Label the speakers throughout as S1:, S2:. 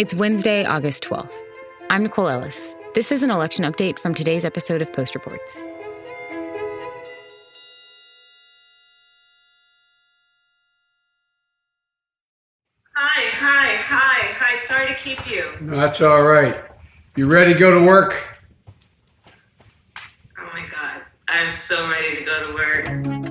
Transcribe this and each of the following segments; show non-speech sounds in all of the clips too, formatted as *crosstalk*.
S1: It's Wednesday, August 12th. I'm Nicole Ellis. This is an election update from today's episode of Post Reports.
S2: Hi, hi, hi, hi. Sorry to keep you.
S3: That's all right. You ready to go to work?
S2: Oh my God. I'm so ready to go to work.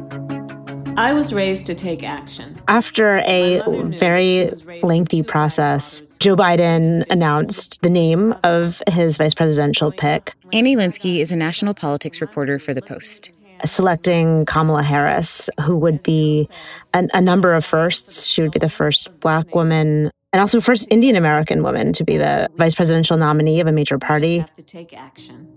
S4: I was raised to take action.
S5: After a very lengthy process, Joe Biden announced the name of his vice presidential pick.
S1: Annie Linskey is a national politics reporter for The Post.
S5: Selecting Kamala Harris, who would be an, a number of firsts. She would be the first Black woman and also first Indian American woman to be the vice presidential nominee of a major party.
S4: To take action.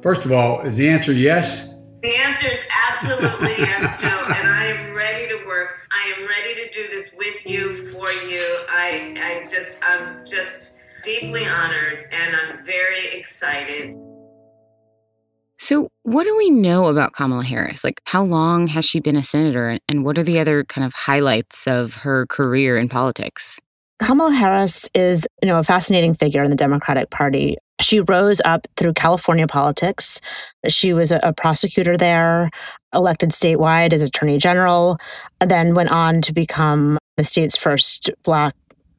S3: First of all, is the answer yes?
S2: The answer is absolutely yes, Joe. And I am ready to work. I am ready to do this with you, for you. I, I just, I'm just deeply honored and I'm very excited.
S1: So, what do we know about Kamala Harris? Like, how long has she been a senator, and what are the other kind of highlights of her career in politics?
S5: Kamala Harris is, you know, a fascinating figure in the Democratic Party. She rose up through California politics. She was a, a prosecutor there, elected statewide as attorney general, then went on to become the state's first black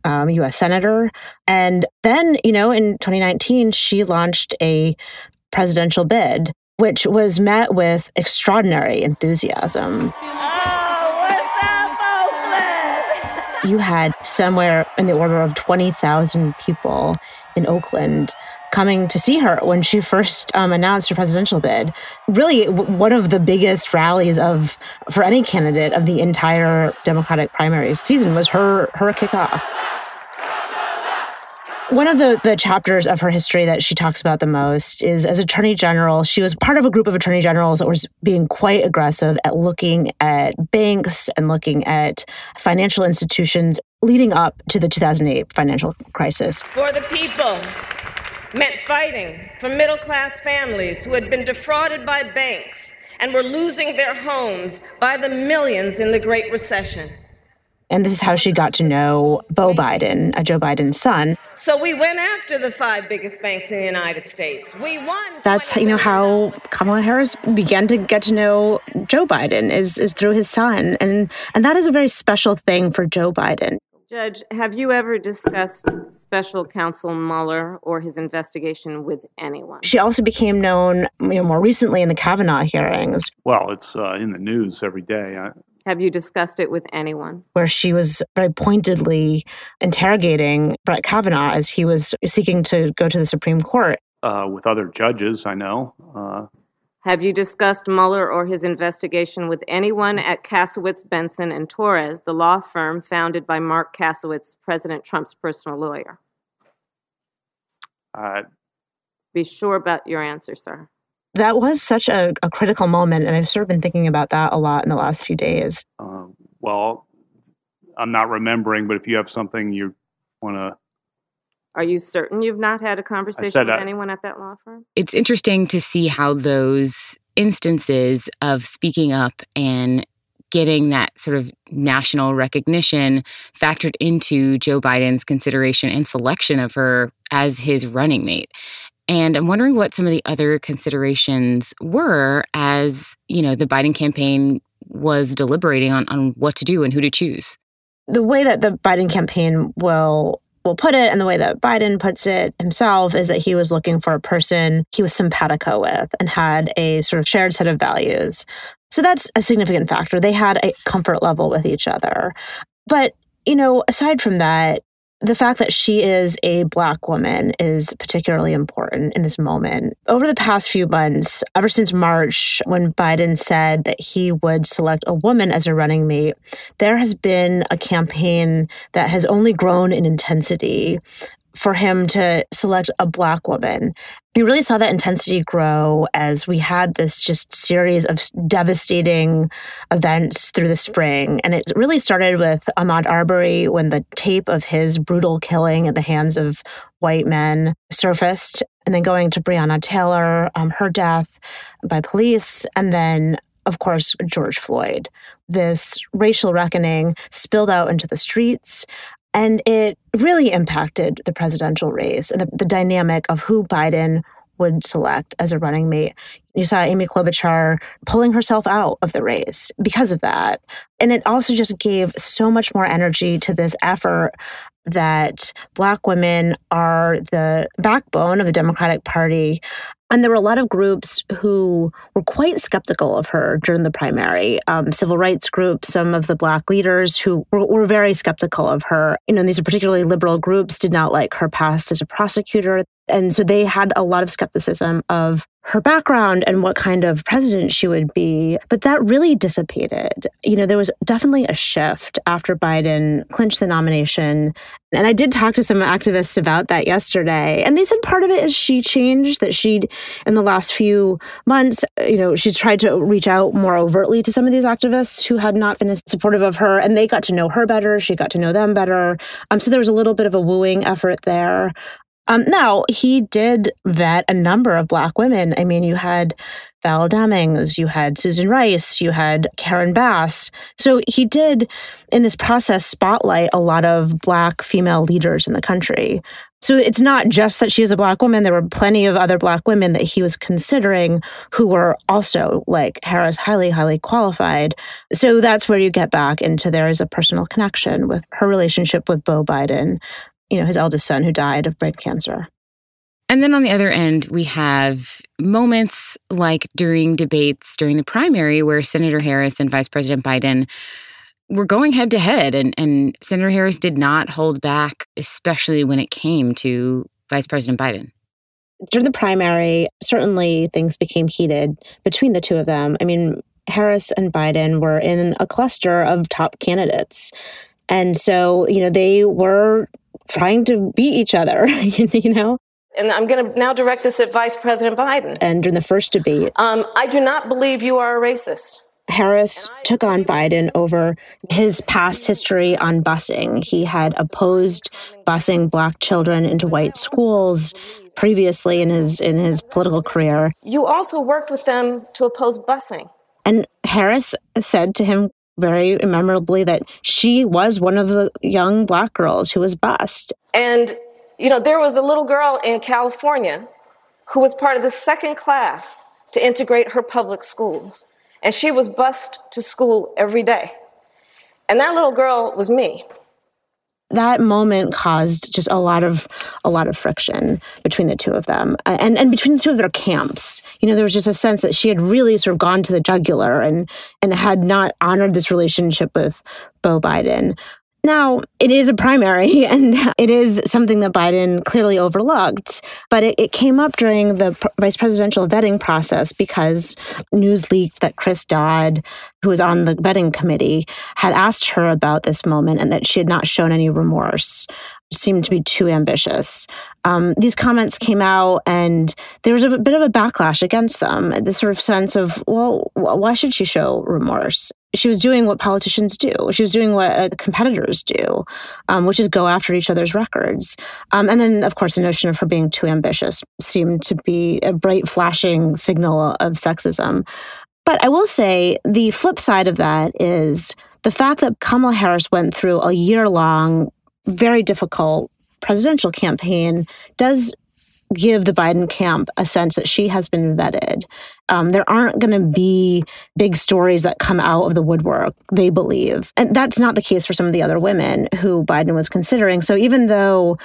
S5: um, U.S. senator. And then, you know, in 2019, she launched a presidential bid, which was met with extraordinary enthusiasm. You had somewhere in the order of 20,000 people in Oakland coming to see her when she first um, announced her presidential bid. Really, w- one of the biggest rallies of for any candidate of the entire Democratic primary season was her her kickoff. One of the, the chapters of her history that she talks about the most is as Attorney General, she was part of a group of Attorney Generals that was being quite aggressive at looking at banks and looking at financial institutions leading up to the 2008 financial crisis.
S6: For the people meant fighting for middle class families who had been defrauded by banks and were losing their homes by the millions in the Great Recession.
S5: And this is how she got to know Beau Biden, a Joe Biden's son.
S6: So we went after the five biggest banks in the United States. We won.
S5: That's you know how Kamala Harris began to get to know Joe Biden is is through his son, and and that is a very special thing for Joe Biden.
S4: Judge, have you ever discussed special counsel Mueller or his investigation with anyone?
S5: She also became known, you know, more recently in the Kavanaugh hearings.
S7: Well, it's uh, in the news every day. I,
S4: have you discussed it with anyone?
S5: Where she was very pointedly interrogating Brett Kavanaugh as he was seeking to go to the Supreme Court.
S7: Uh, with other judges, I know. Uh,
S4: have you discussed Mueller or his investigation with anyone at Kasowitz, Benson, and Torres, the law firm founded by Marc Kasowitz, President Trump's personal lawyer?
S7: Uh,
S4: Be sure about your answer, sir
S5: that was such a, a, critical moment and i've sort of been thinking about that a lot in the last few days
S7: uh, well i'm not remembering but if you have something you want to
S4: are you certain you've not had a conversation with I, anyone at that law firm
S1: it's interesting to see how those instances of speaking up and getting that sort of national recognition factored into Joe Biden's consideration and selection of her as his running mate. And I'm wondering what some of the other considerations were as, you know, the Biden campaign was deliberating on, on what to do and who to choose.
S5: The way that the Biden campaign will will put it and the way that Biden puts it himself is that he was looking for a person he was simpatico with and had a sort of shared set of values. So that's a significant factor. They had a comfort level with each other. But, you know, aside from that, the fact that she is a Black woman is particularly important in this moment. Over the past few months, ever since March, when Biden said that he would select a woman as a running mate, there has been a campaign that has only grown in intensity for him to select a black woman. You really saw that intensity grow as we had this just series of devastating events through the spring. And it really started with Ahmaud Arbery when the tape of his brutal killing at the hands of white men surfaced, and then going to Breonna Taylor, um, her death by police, and then of course, George Floyd. This racial reckoning spilled out into the streets And it really impacted the presidential race and the, the dynamic of who Biden would select as a running mate. You saw Amy Klobuchar pulling herself out of the race because of that. And it also just gave so much more energy to this effort that Black women are the backbone of the Democratic Party. And there were a lot of groups who were quite skeptical of her during the primary. Um, civil rights groups, some of the Black leaders who were, were very skeptical of her. You know, these are particularly liberal groups, did not like her past as a prosecutor. And so they had a lot of skepticism of her background and what kind of president she would be. But that really dissipated. You know, there was definitely a shift after Biden clinched the nomination. And I did talk to some activists about that yesterday. And they said part of it is she changed, that she'd, in the last few months, you know, she's tried to reach out more overtly to some of these activists who had not been as supportive of her. And they got to know her better. She got to know them better. Um, so there was a little bit of a wooing effort there. Um, now, he did vet a number of Black women. I mean, you had Val Demings, you had Susan Rice, you had Karen Bass. So he did, in this process, spotlight a lot of Black female leaders in the country. So it's not just that she is a Black woman. There were plenty of other Black women that he was considering who were also, like Harris, highly, highly qualified. So that's where you get back into there is a personal connection with her relationship with Beau Biden, you know, his eldest son who died of brain cancer.
S1: And then on the other end, we have moments like during debates during the primary where Senator Harris and Vice President Biden were going head to head. And, and Senator Harris did not hold back, especially when it came to Vice President Biden.
S5: During the primary, certainly things became heated between the two of them. I mean, Harris and Biden were in a cluster of top candidates. And so, you know, they were trying to beat each other, *laughs* you know?
S6: And I'm going to now direct this at Vice President Biden.
S5: And in the first debate,
S6: um, I do not believe you are a racist.
S5: Harris took on Biden over his past history on busing. He had opposed busing black children into white schools previously in his in his political career.
S6: You also worked with them to oppose busing.
S5: And Harris said to him very memorably that she was one of the young black girls who was bused.
S6: And, you know, there was a little girl in California who was part of the second class to integrate her public schools. And she was bused to school every day. And that little girl was me
S5: that moment caused just a lot of a lot of friction between the two of them. Uh, and and between the two of their camps. You know there was just a sense that she had really sort of gone to the jugular and and had not honored this relationship with Beau Biden now, it is a primary *laughs* and it is something that Biden clearly overlooked, but it, it came up during the pr- vice presidential vetting process because news leaked that Chris Dodd, who was on the vetting committee, had asked her about this moment and that she had not shown any remorse seemed to be too ambitious. Um, these comments came out, and there was a bit of a backlash against them. This sort of sense of, well, why should she show remorse? She was doing what politicians do. She was doing what uh, competitors do, um, which is go after each other's records. Um, and then, of course, the notion of her being too ambitious seemed to be a bright, flashing signal of sexism. But I will say the flip side of that is the fact that Kamala Harris went through a year long very difficult presidential campaign does give the Biden camp a sense that she has been vetted. Um, there aren't going to be big stories that come out of the woodwork, they believe. And that's not the case for some of the other women who Biden was considering. So even though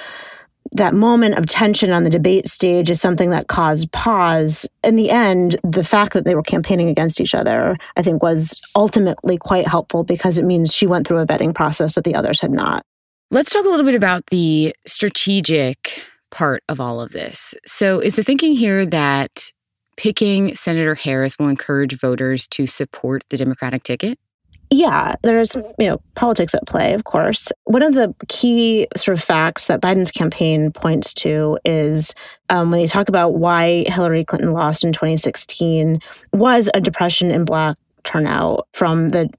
S5: that moment of tension on the debate stage is something that caused pause. In the end, the fact that they were campaigning against each other, I think, was ultimately quite helpful because it means she went through a vetting process that the others had not.
S1: Let's talk a little bit about the strategic part of all of this. So, is the thinking here that picking Senator Harris will encourage voters to support the Democratic ticket?
S5: Yeah, there's you know politics at play, of course. One of the key sort of facts that Biden's campaign points to is um, when they talk about why Hillary Clinton lost in 2016 was a depression in Black turnout from the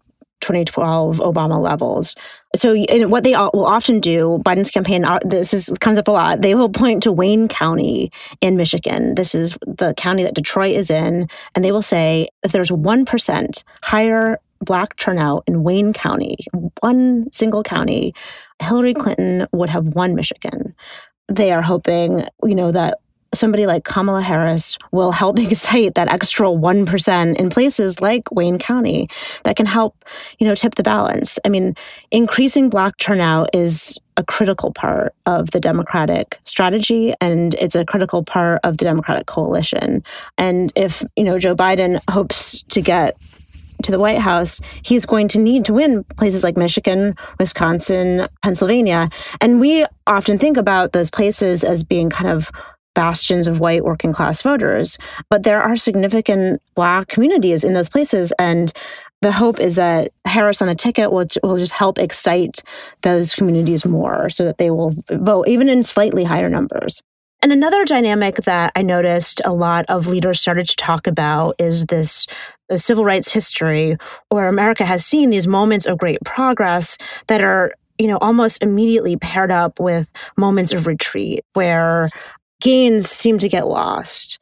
S5: 2012 Obama levels. So, what they will often do, Biden's campaign, uh, this is, comes up a lot. They will point to Wayne County in Michigan. This is the county that Detroit is in, and they will say if there's one percent higher black turnout in Wayne County, one single county, Hillary Clinton would have won Michigan. They are hoping, you know, that somebody like Kamala Harris will help *laughs* excite that extra 1% in places like Wayne County that can help, you know, tip the balance. I mean, increasing black turnout is a critical part of the Democratic strategy and it's a critical part of the Democratic coalition. And if, you know, Joe Biden hopes to get to the White House, he's going to need to win places like Michigan, Wisconsin, Pennsylvania. And we often think about those places as being kind of bastions of white working class voters. But there are significant Black communities in those places. And the hope is that Harris on the ticket will, will just help excite those communities more so that they will vote even in slightly higher numbers. And another dynamic that I noticed a lot of leaders started to talk about is this the civil rights history, where America has seen these moments of great progress that are you know almost immediately paired up with moments of retreat where gains seem to get lost.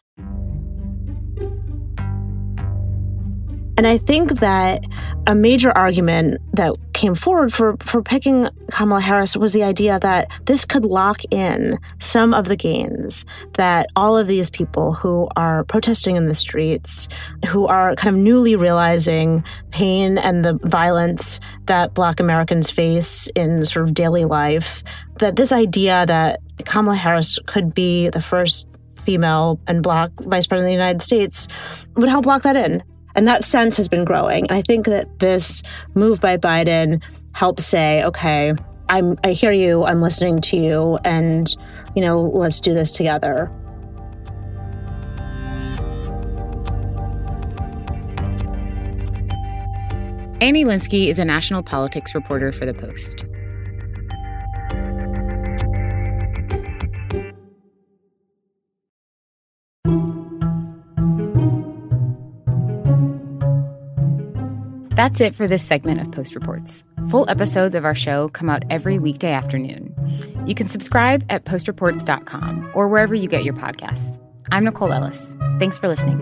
S5: And I think that a major argument that came forward for, for picking Kamala Harris was the idea that this could lock in some of the gains that all of these people who are protesting in the streets, who are kind of newly realizing pain and the violence that Black Americans face in sort of daily life, that this idea that Kamala Harris could be the first female and Black vice president of the United States would help lock that in. And that sense has been growing. And I think that this move by Biden helps say, okay, I'm I hear you, I'm listening to you, and you know, let's do this together.
S1: Annie Linskey is a national politics reporter for The Post. That's it for this segment of Post Reports. Full episodes of our show come out every weekday afternoon. You can subscribe at postreports.com or wherever you get your podcasts. I'm Nicole Ellis. Thanks for listening.